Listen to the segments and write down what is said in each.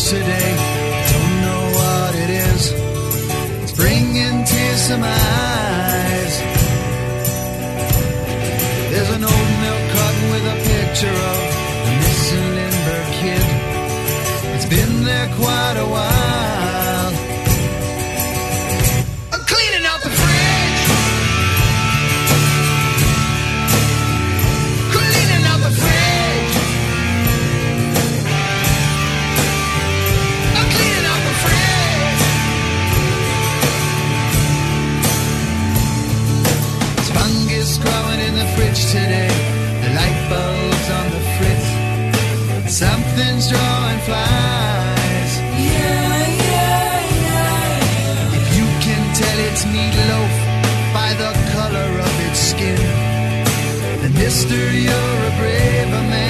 fridge today. Don't know what it is. It's bringing tears to my eyes. There's an old milk carton with a picture of the missing Lindbergh kid. It's been there quite a while. Then mister, you're a braver man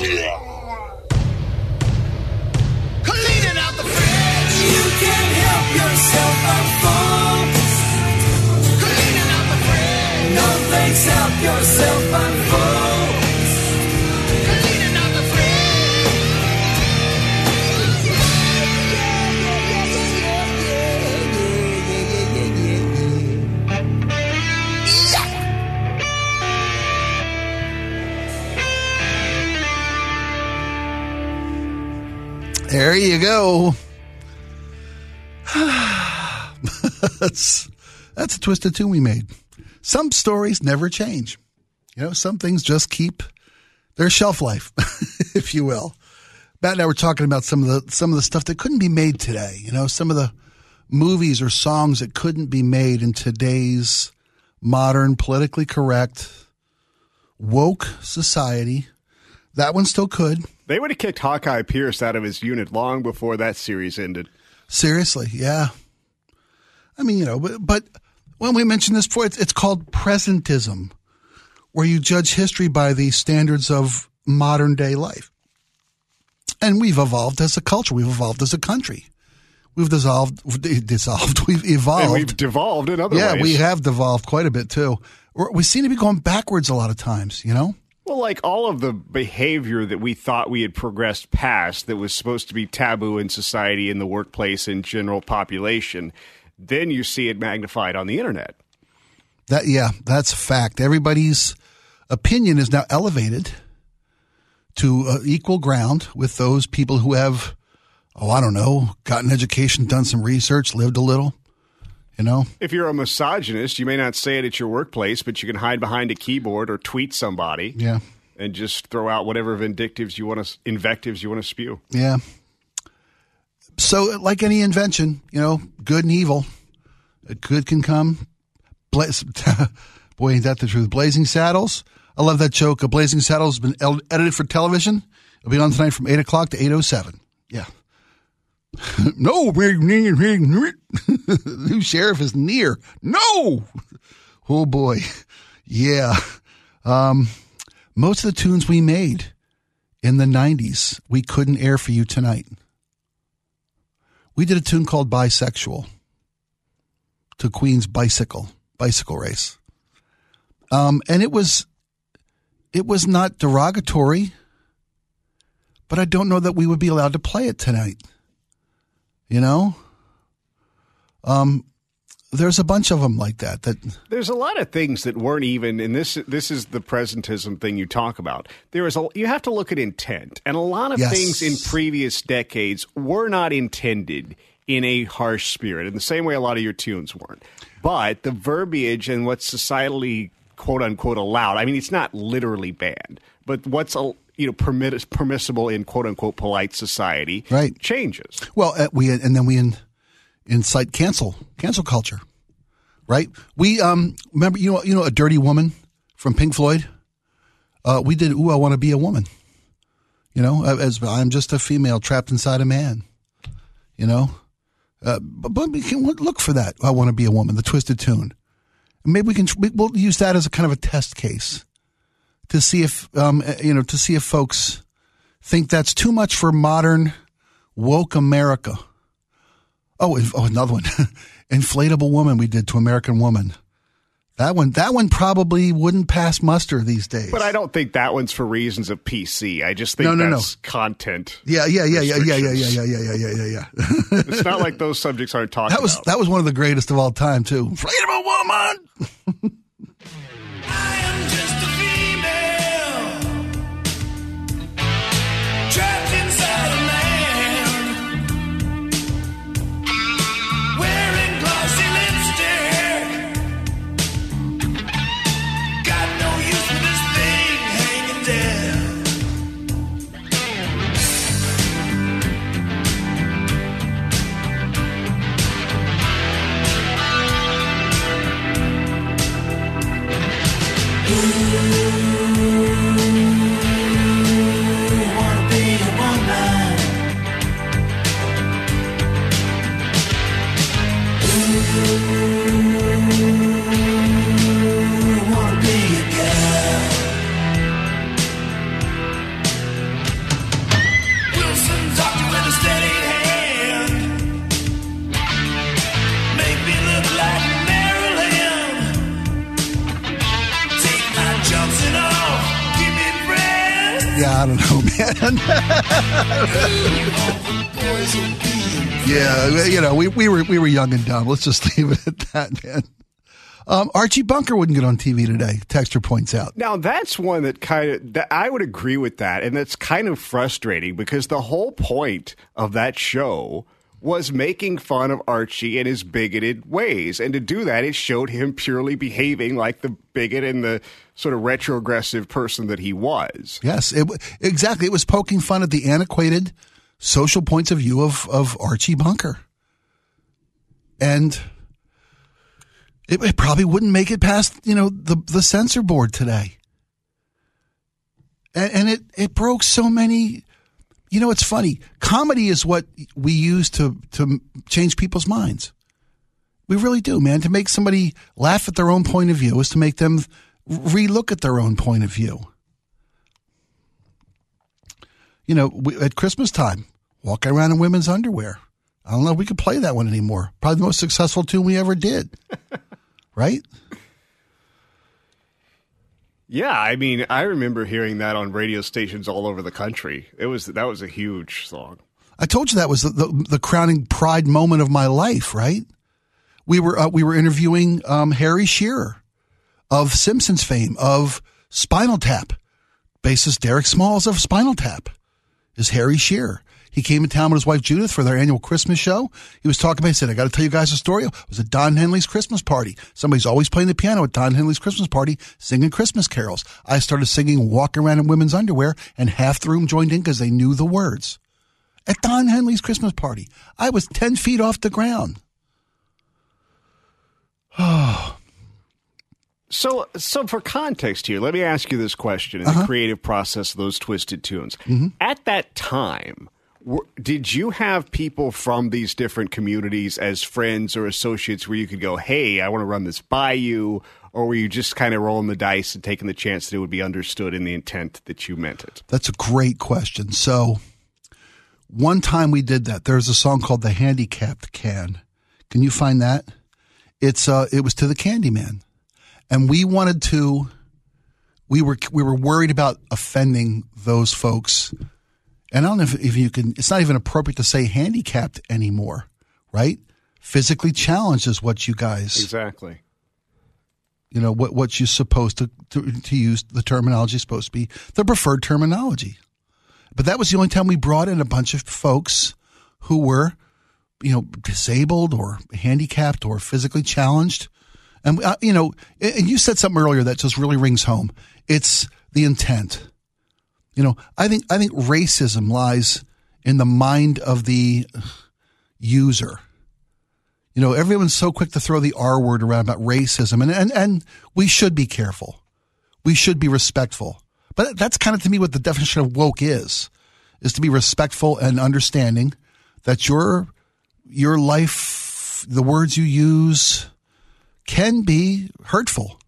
Cleaning out the fridge. You can't help yourself, of There you go. that's that's a twisted tune we made. Some stories never change. You know, some things just keep their shelf life, if you will. Matt and I were talking about some of the some of the stuff that couldn't be made today. You know, some of the movies or songs that couldn't be made in today's modern, politically correct, woke society. That one still could. They would have kicked Hawkeye Pierce out of his unit long before that series ended. Seriously, yeah. I mean, you know, but, but when we mentioned this before, it's, it's called presentism, where you judge history by the standards of modern day life. And we've evolved as a culture. We've evolved as a country. We've dissolved, dissolved. We've evolved. And we've devolved in other yeah, ways. Yeah, we have devolved quite a bit too. We're, we seem to be going backwards a lot of times. You know. Well, like all of the behavior that we thought we had progressed past that was supposed to be taboo in society, in the workplace, in general population, then you see it magnified on the internet. That yeah, that's a fact. Everybody's opinion is now elevated to uh, equal ground with those people who have, oh, I don't know, gotten education, done some research, lived a little. You know, If you're a misogynist, you may not say it at your workplace, but you can hide behind a keyboard or tweet somebody yeah, and just throw out whatever invectives you want to invectives you want to spew. yeah. So, like any invention, you know, good and evil, good can come. Bla- Boy, ain't that the truth? Blazing Saddles. I love that joke. A Blazing Saddles has been edited for television. It'll be on tonight from eight o'clock to eight oh seven. Yeah. no, new sheriff is near. No. Oh boy. Yeah. Um, most of the tunes we made in the 90s, we couldn't air for you tonight. We did a tune called Bisexual to Queen's Bicycle, Bicycle Race. Um, and it was, it was not derogatory, but I don't know that we would be allowed to play it tonight. You know? Um, there's a bunch of them like that. That There's a lot of things that weren't even, and this this is the presentism thing you talk about. There is a you have to look at intent, and a lot of Yes. things in previous decades were not intended in a harsh spirit, in the same way a lot of your tunes weren't. But the verbiage and what's societally quote unquote allowed. I mean, it's not literally banned, but what's a you know permit, permissible in quote unquote polite society Right. changes. well, uh, we and then we in, incite cancel cancel culture, right? We um remember you know you know a dirty woman from Pink Floyd. Uh, we did. Ooh, I want to be a woman. You know, as I'm just a female trapped inside a man. You know, uh, but, but we can look for that. I want to be a woman. The twisted tune. Maybe we can. We'll use that as a kind of a test case to see if um you know to see if folks think that's too much for modern woke America. Oh, and- oh, another one, inflatable woman. We did to American Woman. That one, that one probably wouldn't pass muster these days. But I don't think that one's for reasons of PC. I just think No, no, no. content. yeah, yeah, yeah, yeah, yeah, yeah, yeah, yeah, yeah, yeah, yeah, yeah, yeah. It's not like those subjects aren't talked That was about. that was one of the greatest of all time too. Inflatable woman. I am just you know, we, we were we were young and dumb. Let's just leave it at that, man. Um, Archie Bunker wouldn't get on TV today. Texter points out. Now that's one that kind of that I would agree with that, and that's kind of frustrating because the whole point of that show was making fun of Archie and his bigoted ways, and to do that, it showed him purely behaving like the bigot and the sort of retrogressive person that he was. Yes, it, exactly. It was poking fun at the antiquated social points of view of, of Archie Bunker. And it, it probably wouldn't make it past, you know, the, the censor board today. And, and it, it broke so many, you know, it's funny. Comedy is what we use to, to change people's minds. We really do, man. To make somebody laugh at their own point of view is to make them relook at their own point of view you know, we, at Christmas time, walking around in women's underwear. I don't know if we could play that one anymore. Probably the most successful tune we ever did. right? Yeah, I mean, I remember hearing that on radio stations all over the country. It was that was a huge song. I told you that was the, the, the crowning pride moment of my life, right? We were uh, we were interviewing um, Harry Shearer of Simpsons fame, of Spinal Tap. Bassist Derek Smalls of Spinal Tap is Harry Shearer. He came in town with his wife Judith for their annual Christmas show. He was talking about, he said, I got to tell you guys a story. It was at Don Henley's Christmas party. Somebody's always playing the piano at Don Henley's Christmas party, singing Christmas carols. I started singing Walk Around in Women's Underwear, and half the room joined in because they knew the words. At Don Henley's Christmas party, I was 10 feet off the ground. Oh. So, so for context here, let me ask you this question in Uh-huh. the creative process of those twisted tunes. Mm-hmm. At that time, did you have people from these different communities as friends or associates where you could go, "Hey, I want to run this by you," or were you just kind of rolling the dice and taking the chance that it would be understood in the intent that you meant it? That's a great question. So, one time we did that. There's a song called "The Handicapped Can." Can you find that? It's uh, it was to the Candyman, and we wanted to. We were we were worried about offending those folks, and I don't know if, if you can. It's not even appropriate to say handicapped anymore, right? physically challenged is what you guys Exactly. you know what what you're supposed to, to to use the terminology is supposed to be the preferred terminology but that was the only time we brought in a bunch of folks who were you know disabled or handicapped or physically challenged and uh, you know and you said something earlier that just really rings home it's the intent you know i think i think racism lies in the mind of the user you know, everyone's so quick to throw the R word around about racism, and, and, and we should be careful. We should be respectful. But that's kind of to me what the definition of woke is, is to be respectful and understanding that your, your life, the words you use can be hurtful,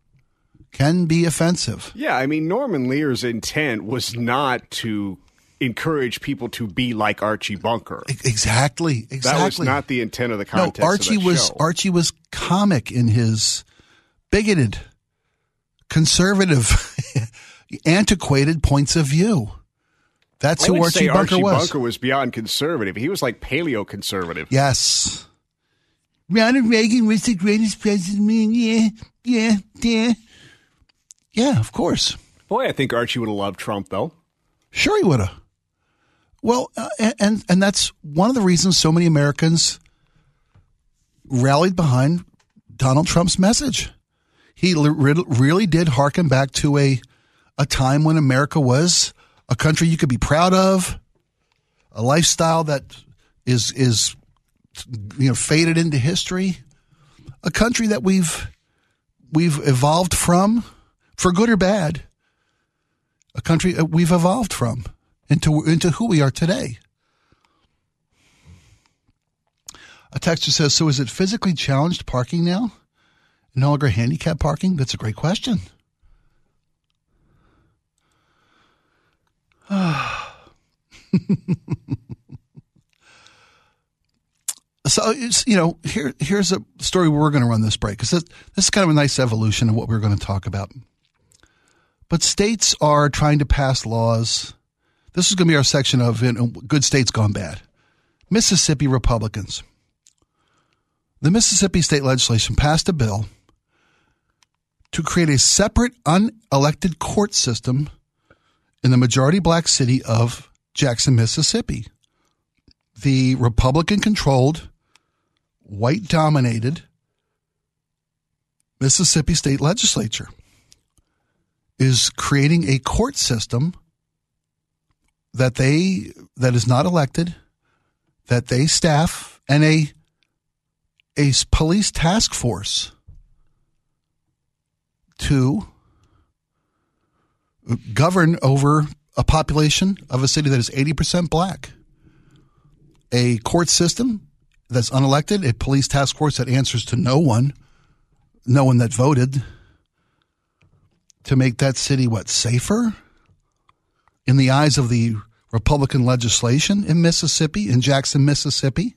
can be offensive. Yeah, I mean Norman Lear's intent was not to encourage people to be like Archie Bunker. Exactly. Exactly. That was not the intent of the no. Archie was show. Archie was comic in his bigoted, conservative, antiquated points of view. That's I who Archie Bunker Archie was. Bunker was beyond conservative. He was like paleo conservative. Yes. Ronald Reagan was the greatest president. Yeah, yeah, yeah. Yeah, of course. Boy, I think Archie would have loved Trump though. Sure, he would have. Well, uh, and and that's one of the reasons so many Americans rallied behind Donald Trump's message. He really did harken back to a a time when America was a country you could be proud of, a lifestyle that is is you know faded into history, a country that we've we've evolved from, for good or bad a country we've evolved from into into who we are today. A texter says, "So is it physically challenged parking now? No longer handicap parking? That's a great question." so you know, here here's a story we're going to run this break because this, this is kind of a nice evolution of what we're going to talk about. But states are trying to pass laws. This is going to be our section of you know, good states gone bad. Mississippi Republicans. The Mississippi state legislation passed a bill to create a separate unelected court system in the majority black city of Jackson, Mississippi. The Republican controlled, white dominated Mississippi state legislature is creating a court system that they that is not elected that they staff and a a police task force to govern over a population of a city that is 80% black. A court system that's unelected a police task force that answers to no one no one that voted to make that city what safer in the eyes of the Republican legislation in Mississippi, in Jackson, Mississippi.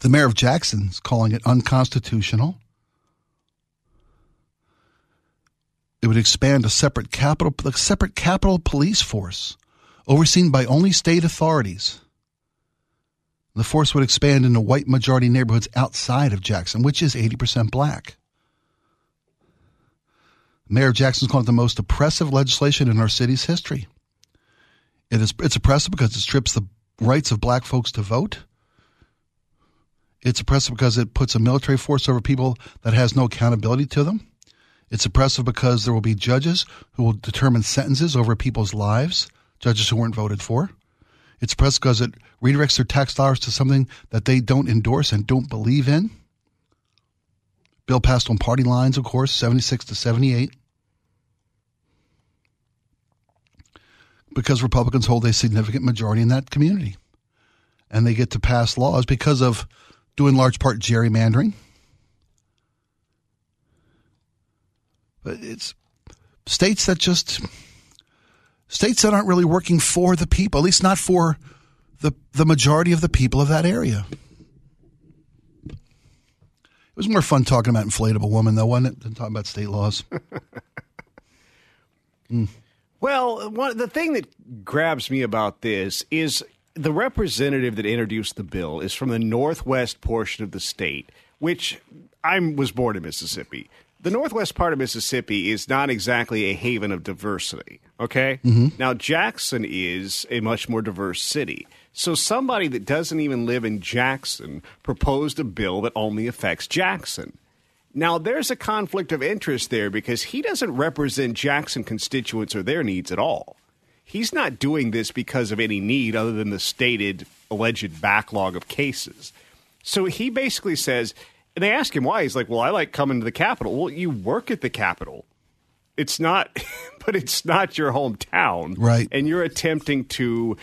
The mayor of Jackson is calling it unconstitutional. It would expand a separate capital, a separate capital police force overseen by only state authorities. The force would expand into white majority neighborhoods outside of Jackson, which is 80% black. Mayor Jackson's calling it the most oppressive legislation in our city's history. It is it's oppressive because it strips the rights of black folks to vote. It's oppressive because it puts a military force over people that has no accountability to them. It's oppressive because there will be judges who will determine sentences over people's lives, judges who weren't voted for. It's oppressive because it redirects their tax dollars to something that they don't endorse and don't believe in. Bill passed on party lines, of course, 76 to 78. Because Republicans hold a significant majority in that community. And they get to pass laws because of, due in large part, gerrymandering. But it's states that just, states that aren't really working for the people, at least not for the, the majority of the people of that area. It was more fun talking about inflatable woman, though, wasn't it, than talking about state laws. Hmm. Well, one, the thing that grabs me about this is the representative that introduced the bill is from the northwest portion of the state, which I was born in Mississippi. The northwest part of Mississippi is not exactly a haven of diversity. Okay, mm-hmm. now Jackson is a much more diverse city. So somebody that doesn't even live in Jackson proposed a bill that only affects Jackson. Now, there's a conflict of interest there because he doesn't represent Jackson constituents or their needs at all. He's not doing this because of any need other than the stated alleged backlog of cases. So he basically says, and they ask him why. He's like, Well, I like coming to the Capitol. Well, you work at the Capitol. It's not, but it's not your hometown. Right. And you're attempting to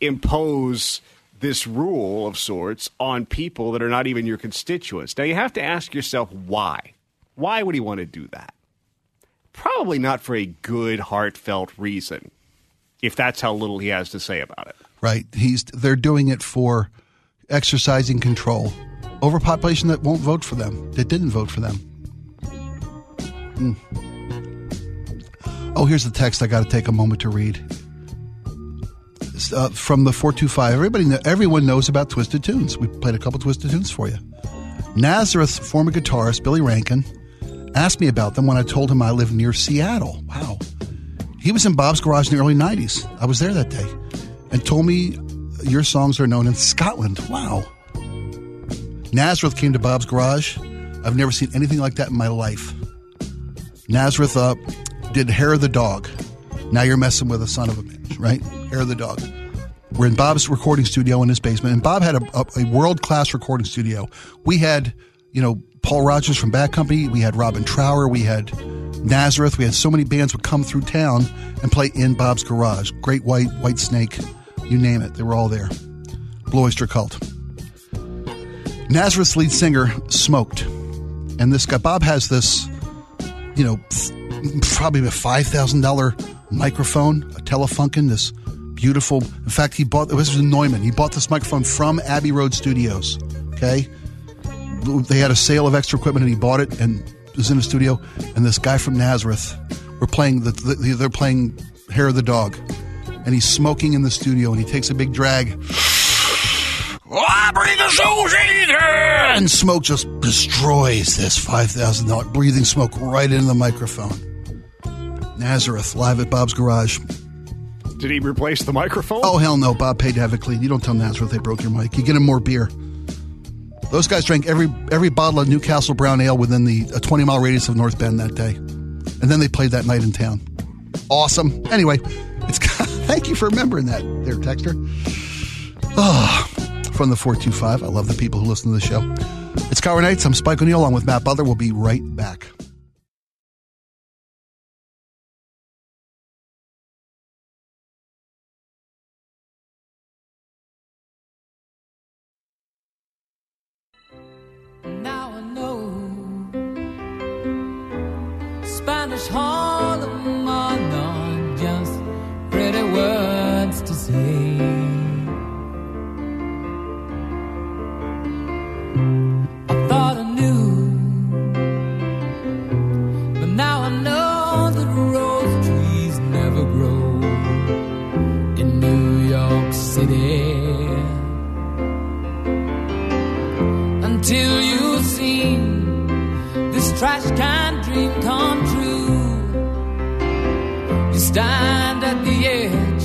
impose this rule of sorts on people that are not even your constituents. Now you have to ask yourself why. Why would he want to do that? Probably not for a good, heartfelt reason, if that's how little he has to say about it. Right. He's they're doing it for exercising control over a population that won't vote for them, that didn't vote for them. Mm. Oh, here's the text I got to take a moment to read. Uh, from the 425. Everybody, everyone knows about Twisted Tunes. We played a couple Twisted Tunes for you. Nazareth former guitarist Billy Rankin asked me about them when I told him I live near Seattle. Wow. He was in Bob's Garage in the early 90s. I was there that day and told me your songs are known in Scotland. Wow. Nazareth came to Bob's Garage. I've never seen anything like that in my life. Nazareth uh, did Hair of the Dog. Now you're messing with a son of a bitch, right? Hair of the Dog. We're in Bob's recording studio in his basement, and Bob had a, a, a world class recording studio. We had, you know, Paul Rodgers from Bad Company. We had Robin Trower. We had Nazareth. We had so many bands would come through town and play in Bob's Garage. Great White, Whitesnake, you name it. They were all there. Blue Oyster Cult. Nazareth's lead singer smoked, and this guy Bob has this, you know, probably a five thousand dollar microphone, a Telefunken. This beautiful. In fact, he bought. This was Neumann. He bought this microphone from Abbey Road Studios. Okay, they had a sale of extra equipment, and he bought it and was in the studio. And this guy from Nazareth, we're playing the, the they're playing Hair of the Dog, and he's smoking in the studio, and he takes a big drag. I breathe the souls eater! And smoke just destroys this $5,000 breathing smoke right into the microphone. Nazareth, live at Bob's Garage. Did he replace the microphone? Oh, hell no. Bob paid to have it cleaned. You don't tell Nazareth they broke your mic. You get him more beer. Those guys drank every every bottle of Newcastle Brown Ale within the a 20 mile radius of North Bend that day. And then they played that night in town. Awesome. Anyway, it's thank you for remembering that there, Texter. Oh, ah. From the 425. I love the people who listen to the show. It's KIRO Nights. I'm Spike O'Neill along with Matt Butler. We'll be right back. Now I know Spanish Harlem trash can dream come true. You stand at the edge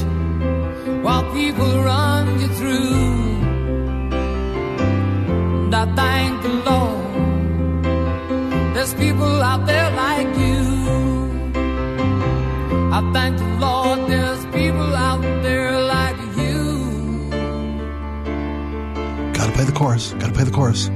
while people run you through. And I thank the Lord, there's people out there like you. I thank the Lord, there's people out there like you. Gotta play the chorus. Gotta play the chorus.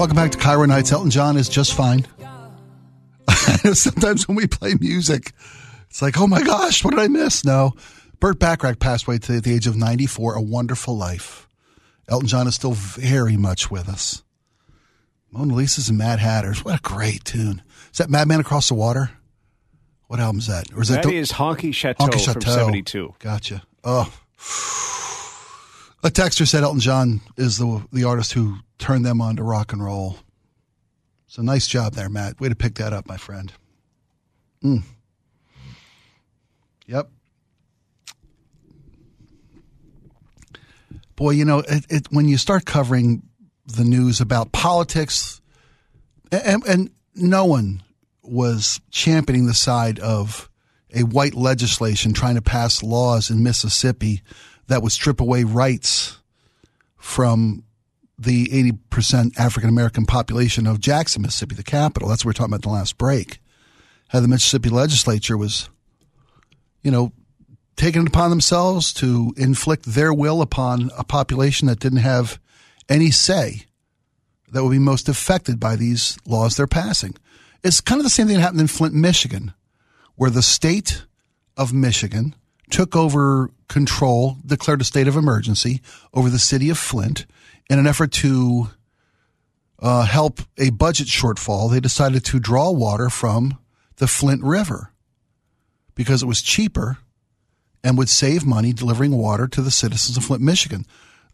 Welcome back to KIRO Nights. Elton John is just fine. I know sometimes when we play music, It's like, oh my gosh, what did I miss? No. Burt Bacharach passed away today at the age of 94, a wonderful life. Elton John is still very much with us. Mona Lisa's and Mad Hatters. What a great tune. Is that Madman Across the Water? What album is that? Or is That the- is Honky Chateau, Honky from 72. Gotcha. Oh. A texter said Elton John is the the artist who turned them on to rock and roll. So nice job there, Matt. Way to pick that up, my friend. Mm. Yep. Boy, you know, it, it, when you start covering the news about politics, and, and no one was championing the side of a white legislation trying to pass laws in Mississippi that would strip away rights from the 80% African American population of Jackson, Mississippi, the capital. That's what we are talking about in the last break. How the Mississippi legislature was, you know, taking it upon themselves to inflict their will upon a population that didn't have any say that would be most affected by these laws they're passing. It's kind of the same thing that happened in Flint, Michigan, where the state of Michigan took over control, declared a state of emergency over the city of Flint in an effort to uh, help a budget shortfall. They decided to draw water from the Flint River because it was cheaper and would save money delivering water to the citizens of Flint, Michigan.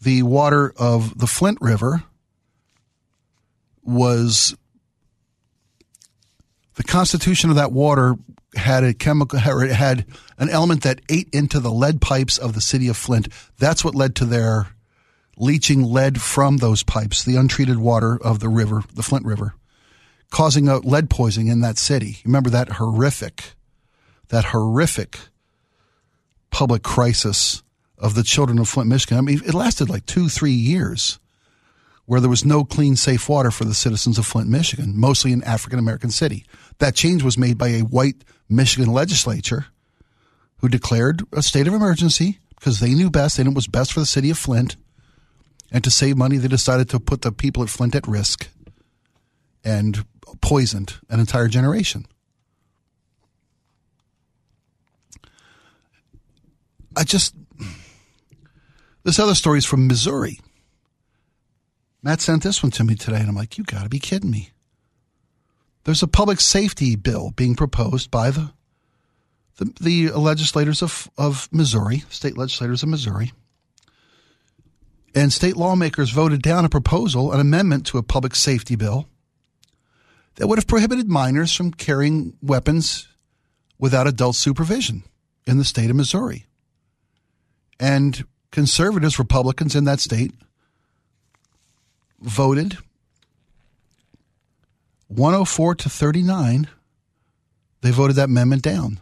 The water of the Flint River was the constitution of that water had a chemical had an element that ate into the lead pipes of the city of Flint. That's what led to their leaching lead from those pipes, the untreated water of the river, the Flint River, causing a lead poisoning in that city. Remember that horrific, that horrific public crisis of the children of Flint, Michigan. I mean, it lasted like two, three years where there was no clean, safe water for the citizens of Flint, Michigan, mostly an African American city. That change was made by a white Michigan legislature who declared a state of emergency because they knew best and it was best for the city of Flint. And to save money, they decided to put the people at Flint at risk and poisoned an entire generation. I just, this other story is from Missouri. Matt sent this one to me today, and I'm like, you got to be kidding me. There's a public safety bill being proposed by the the, the legislators of, of Missouri, state legislators of Missouri. And state lawmakers voted down a proposal, an amendment to a public safety bill that would have prohibited minors from carrying weapons without adult supervision in the state of Missouri. And conservatives, Republicans in that state, voted 104 to 39. They voted that amendment down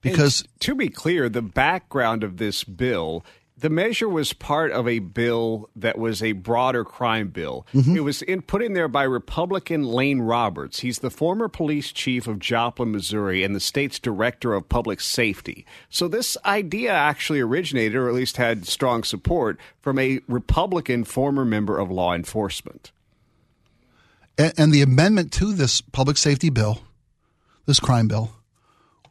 because And to be clear, the background of this bill, the measure was part of a bill that was a broader crime bill. Mm-hmm. It was in, put in there by Republican Lane Roberts. He's the former police chief of Joplin, Missouri, and the state's director of public safety. So this idea actually originated, or at least had strong support, from a Republican former member of law enforcement. and, and the amendment to this public safety bill, this crime bill,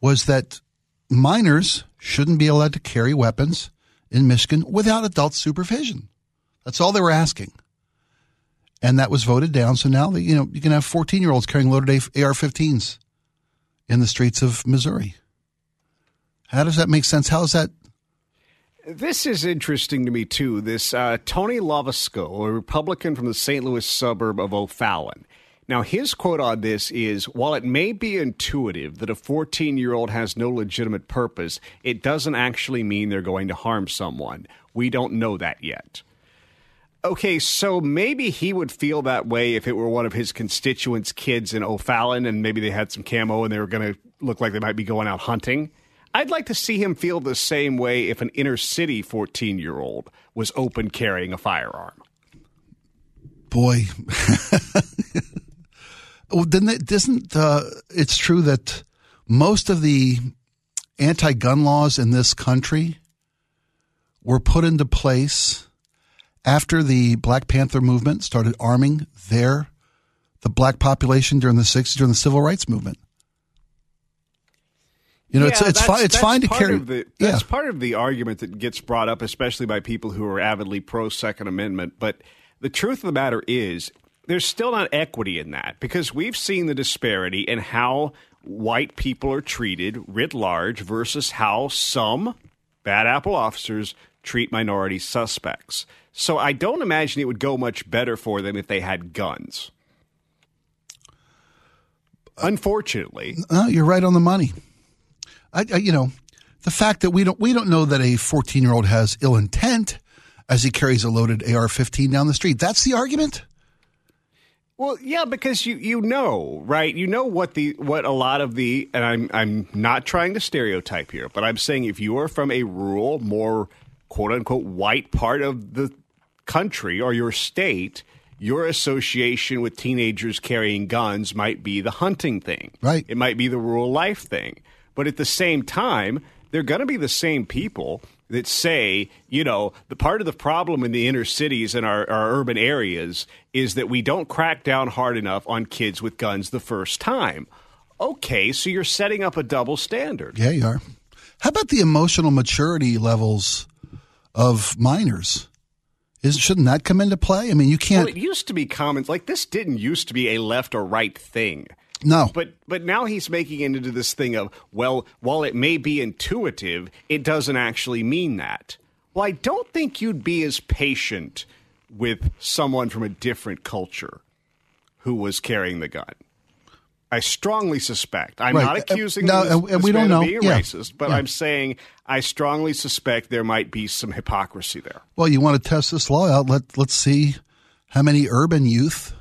was that minors shouldn't be allowed to carry weapons in Michigan without adult supervision. That's all they were asking. And that was voted down. So now, you know, you can have 14 year olds carrying loaded AR 15s in the streets of Missouri. How does that make sense? How is that? This is interesting to me too. This uh, Tony Lovasco, a Republican from the St. Louis suburb of O'Fallon. Now, his quote on this is While it may be intuitive that a 14 year old has no legitimate purpose, it doesn't actually mean they're going to harm someone. We don't know that yet. Okay, so maybe he would feel that way if it were one of his constituents' kids in O'Fallon and maybe they had some camo and they were going to look like they might be going out hunting. I'd like to see him feel the same way if an inner city 14 year old was open carrying a firearm. Boy. well, then it isn't uh, it's true that most of the anti-gun laws in this country were put into place after the Black Panther movement started arming their the black population during the 60s during the civil rights movement. You know, it's Yeah, it's fine. It's fine to carry. The, yeah, that's part of the argument that gets brought up, especially by people who are avidly pro Second Amendment. But the truth of the matter is, there's still not equity in that because we've seen the disparity in how white people are treated writ large versus how some bad apple officers treat minority suspects. So I don't imagine it would go much better for them if they had guns. Unfortunately, you're right on the money. I, I, you know, the fact that we don't we don't know that a 14 year old has ill intent as he carries a loaded AR-15 down the street. That's the argument. Well, yeah, because you you know, right? You know what the what a lot of the and I'm I'm not trying to stereotype here, but I'm saying if you are from a rural, more quote unquote white part of the country or your state, your association with teenagers carrying guns might be the hunting thing. Right. It might be the rural life thing. But at the same time, they're going to be the same people that say, you know, the part of the problem in the inner cities and our, our urban areas is that we don't crack down hard enough on kids with guns the first time. Okay, so you're setting up a double standard. Yeah, you are. How about the emotional maturity levels of minors? Is shouldn't that come into play? I mean, you can't. it used to be common. Like this didn't used to be a left or right thing. No, But but now he's making it into this thing of well, while it may be intuitive, it doesn't actually mean that. Well, I don't think you'd be as patient with someone from a different culture who was carrying the gun. I strongly suspect. I'm Right. not Uh, accusing no, this, and- we don't know. being Yeah. racist, but Yeah. I'm saying I strongly suspect there might be some hypocrisy there. Well, you want to test this law out? Let Let's see how many urban youth,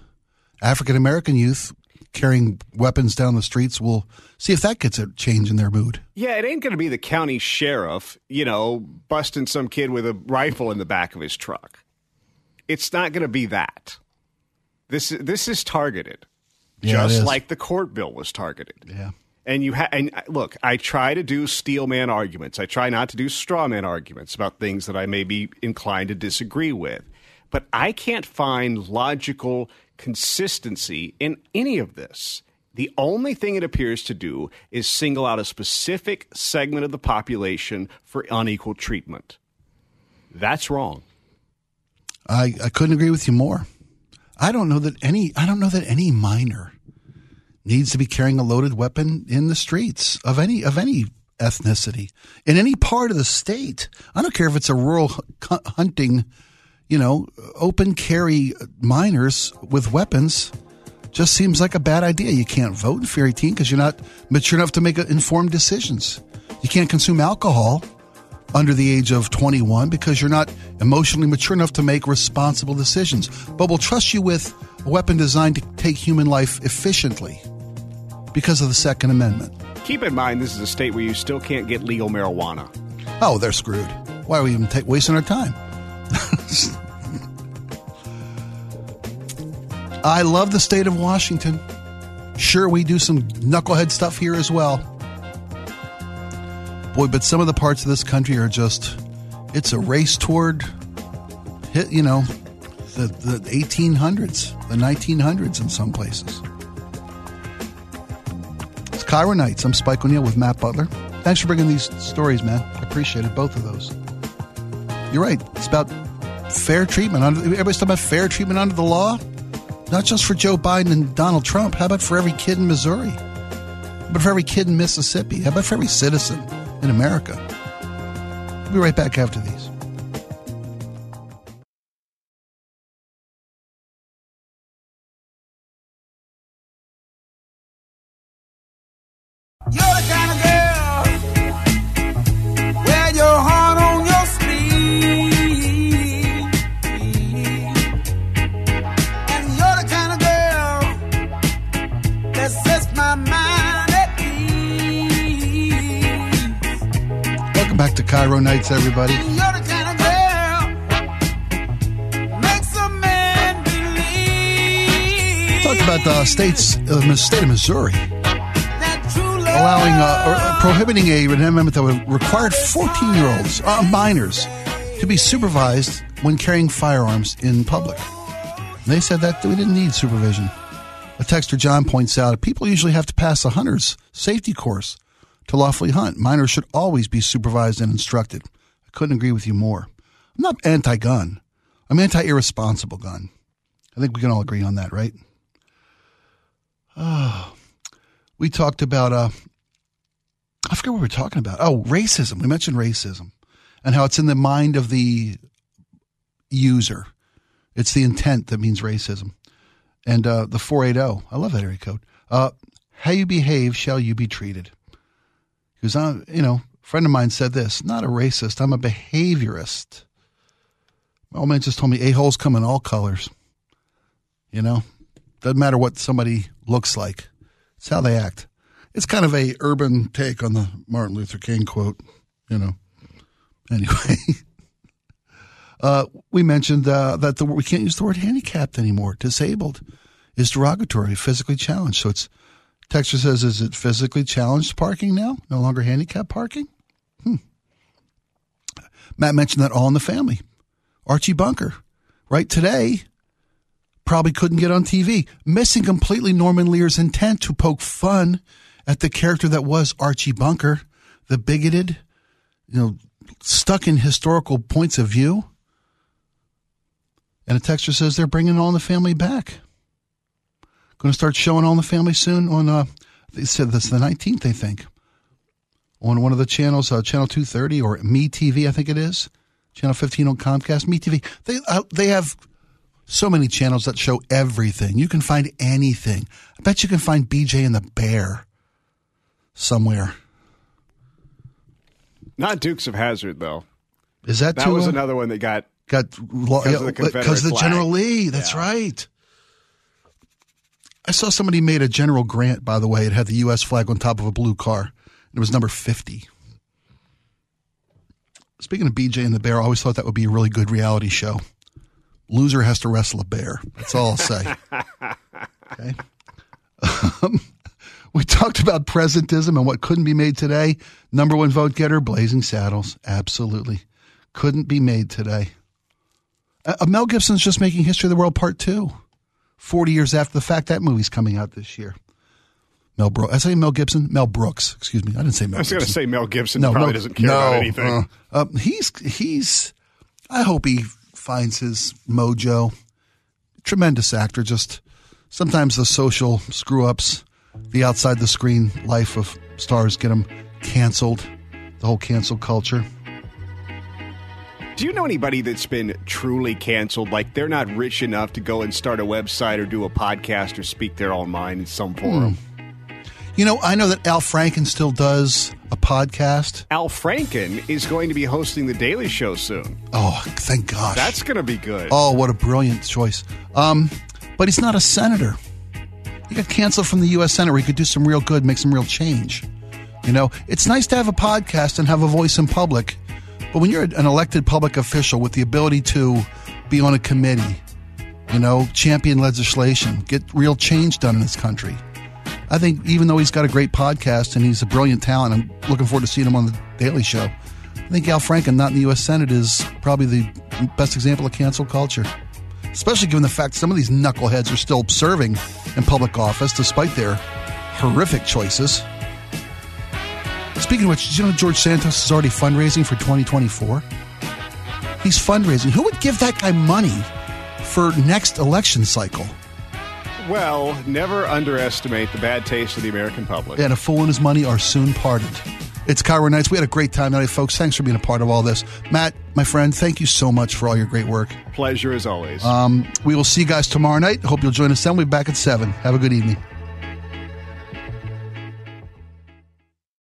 African American youth, carrying weapons down the streets. We'll see if that gets a change in their mood. Yeah, it ain't going to be the county sheriff, you know, busting some kid with a rifle in the back of his truck. It's not going to be that. This this is targeted, Yeah, just is. like the court bill was targeted. Yeah. And you ha- and uh, look, I try to do steel man arguments. I try not to do straw man arguments about things that I may be inclined to disagree with. But I can't find logical consistency in any of this. The only thing it appears to do is single out a specific segment of the population for unequal treatment. That's wrong. I, I couldn't agree with you more. I don't know that any I don't know that any minor needs to be carrying a loaded weapon in the streets of any of any ethnicity in any part of the state. I don't care if it's a rural hunting, you know, open carry minors with weapons. Just seems like a bad idea. You can't vote if you're 18 because you're not mature enough to make informed decisions. You can't consume alcohol under the age of 21 because you're not emotionally mature enough to make responsible decisions. But we'll trust you with a weapon designed to take human life efficiently because of the Second Amendment. Keep in mind, this is a state where you still can't get legal marijuana. Oh, they're screwed. Why are we even ta- wasting our time? I love the state of Washington. Sure, we do some knucklehead stuff here as well. Boy, but some of the parts of this country are just, it's a race toward, hit, you know, the, the 1800s, the 1900s in some places. It's KIRO Nights. I'm Spike O'Neill with Matt Butler. Thanks for bringing these stories, man. I both of those. You're right. It's about fair treatment. Everybody's talking about fair treatment under the law. Not just for Joe Biden and Donald Trump. How about for every kid in Missouri? How about for every kid in Mississippi? How about for every citizen in America? We'll be right back after these. Man believe Talked about the states, uh, the state of Missouri allowing uh, or uh, prohibiting a an amendment that would require 14 year olds, uh, minors, to be supervised when carrying firearms in public. They said that we didn't need supervision. A texter John points out people usually have to pass a hunter's safety course to lawfully hunt. Minors should always be supervised and instructed. I couldn't agree with you more. I'm not anti gun, I'm anti irresponsible gun. I think we can all agree on that, right? Oh, we talked about, uh, I forget what we were talking about. Oh, racism. We mentioned racism and how it's in the mind of the user. It's the intent that means racism. And uh, the 480, I love that area code. Uh, how you behave shall you be treated. Because you know, friend of mine said this not a racist, I'm a behaviorist. My old man just told me a-holes come in all colors. You know, doesn't matter what somebody looks like, it's how they act. It's kind of a urban take on the Martin Luther King quote, you know. Anyway, uh, we mentioned uh, that the, we can't use the word handicapped anymore. Disabled is derogatory, physically challenged. So it's Texture says, is it physically challenged parking now? No longer handicapped parking? Matt mentioned that all in the family. Archie Bunker, right today, probably couldn't get on TV, missing completely Norman Lear's intent to poke fun at the character that was Archie Bunker, the bigoted, you know, stuck in historical points of view. And a texture says they're bringing All in the Family back. Going to start showing All in the Family soon on, uh, they said this the 19th, I think, on one of the channels, uh, Channel 230 or Me TV, I think it is. Channel 15 on Comcast, Me TV. They, uh, they have so many channels that show everything. You can find anything. I bet you can find BJ and the Bear somewhere. Not Dukes of Hazzard though. Is that That too, was uh, another one that got got because of the because the flag. General Lee. That's Yeah. right. I saw somebody made a General Grant. By the way, it had the U.S. flag on top of a blue car. It was number fifty. Speaking of BJ and the bear, I always thought that would be a really good reality show. Loser has to wrestle a bear. That's all I'll say. okay. Um, we talked about presentism and what couldn't be made today. Number one vote getter, Blazing Saddles. Absolutely. Couldn't be made today. Uh, Mel Gibson's just making History of the World Part 2. 40 years after the fact, that movie's coming out this year. Mel Brooks. I say Mel Gibson? Mel Brooks. Excuse me. I didn't say Mel Gibson. I was going to say Mel Gibson No, probably doesn't care about anything. uh, uh, he's he's. I hope he finds his mojo. Tremendous actor. Just sometimes the social screw ups, the outside the screen life of stars get him canceled. The whole cancel culture. Do you know anybody that's been truly canceled? Like they're not rich enough to go and start a website or do a podcast or speak their own mind in some forum. Hmm. You know, I know that Al Franken still does a podcast. Al Franken is going to be hosting the Daily Show soon. Oh, thank God. That's going to be good. Oh, what a brilliant choice. Um, but he's not a senator. He got canceled from the U.S. Senate where he could do some real good, make some real change. You know, it's nice to have a podcast and have a voice in public, but when you're an elected public official with the ability to be on a committee, you know, champion legislation, get real change done in this country. I think even though he's got a great podcast and he's a brilliant talent, I'm looking forward to seeing him on the Daily Show. I think Al Franken, not in the U.S. Senate, is probably the best example of cancel culture especially given the fact some of these knuckleheads are still serving in public office despite their horrific choices. Speaking of which, you know George Santos is already fundraising for 2024? He's fundraising. Who would give that guy money for next election cycle? Well, never underestimate the bad taste of the American public. And a fool and his money are soon parted. It's KIRO Nights. We had a great time tonight, folks. Thanks for being a part of all this. Matt, my friend, thank you so much for all your great work. Pleasure as always. Um, we will see you guys tomorrow night. Hope you'll join us then. We'll be back at 7. Have a good evening.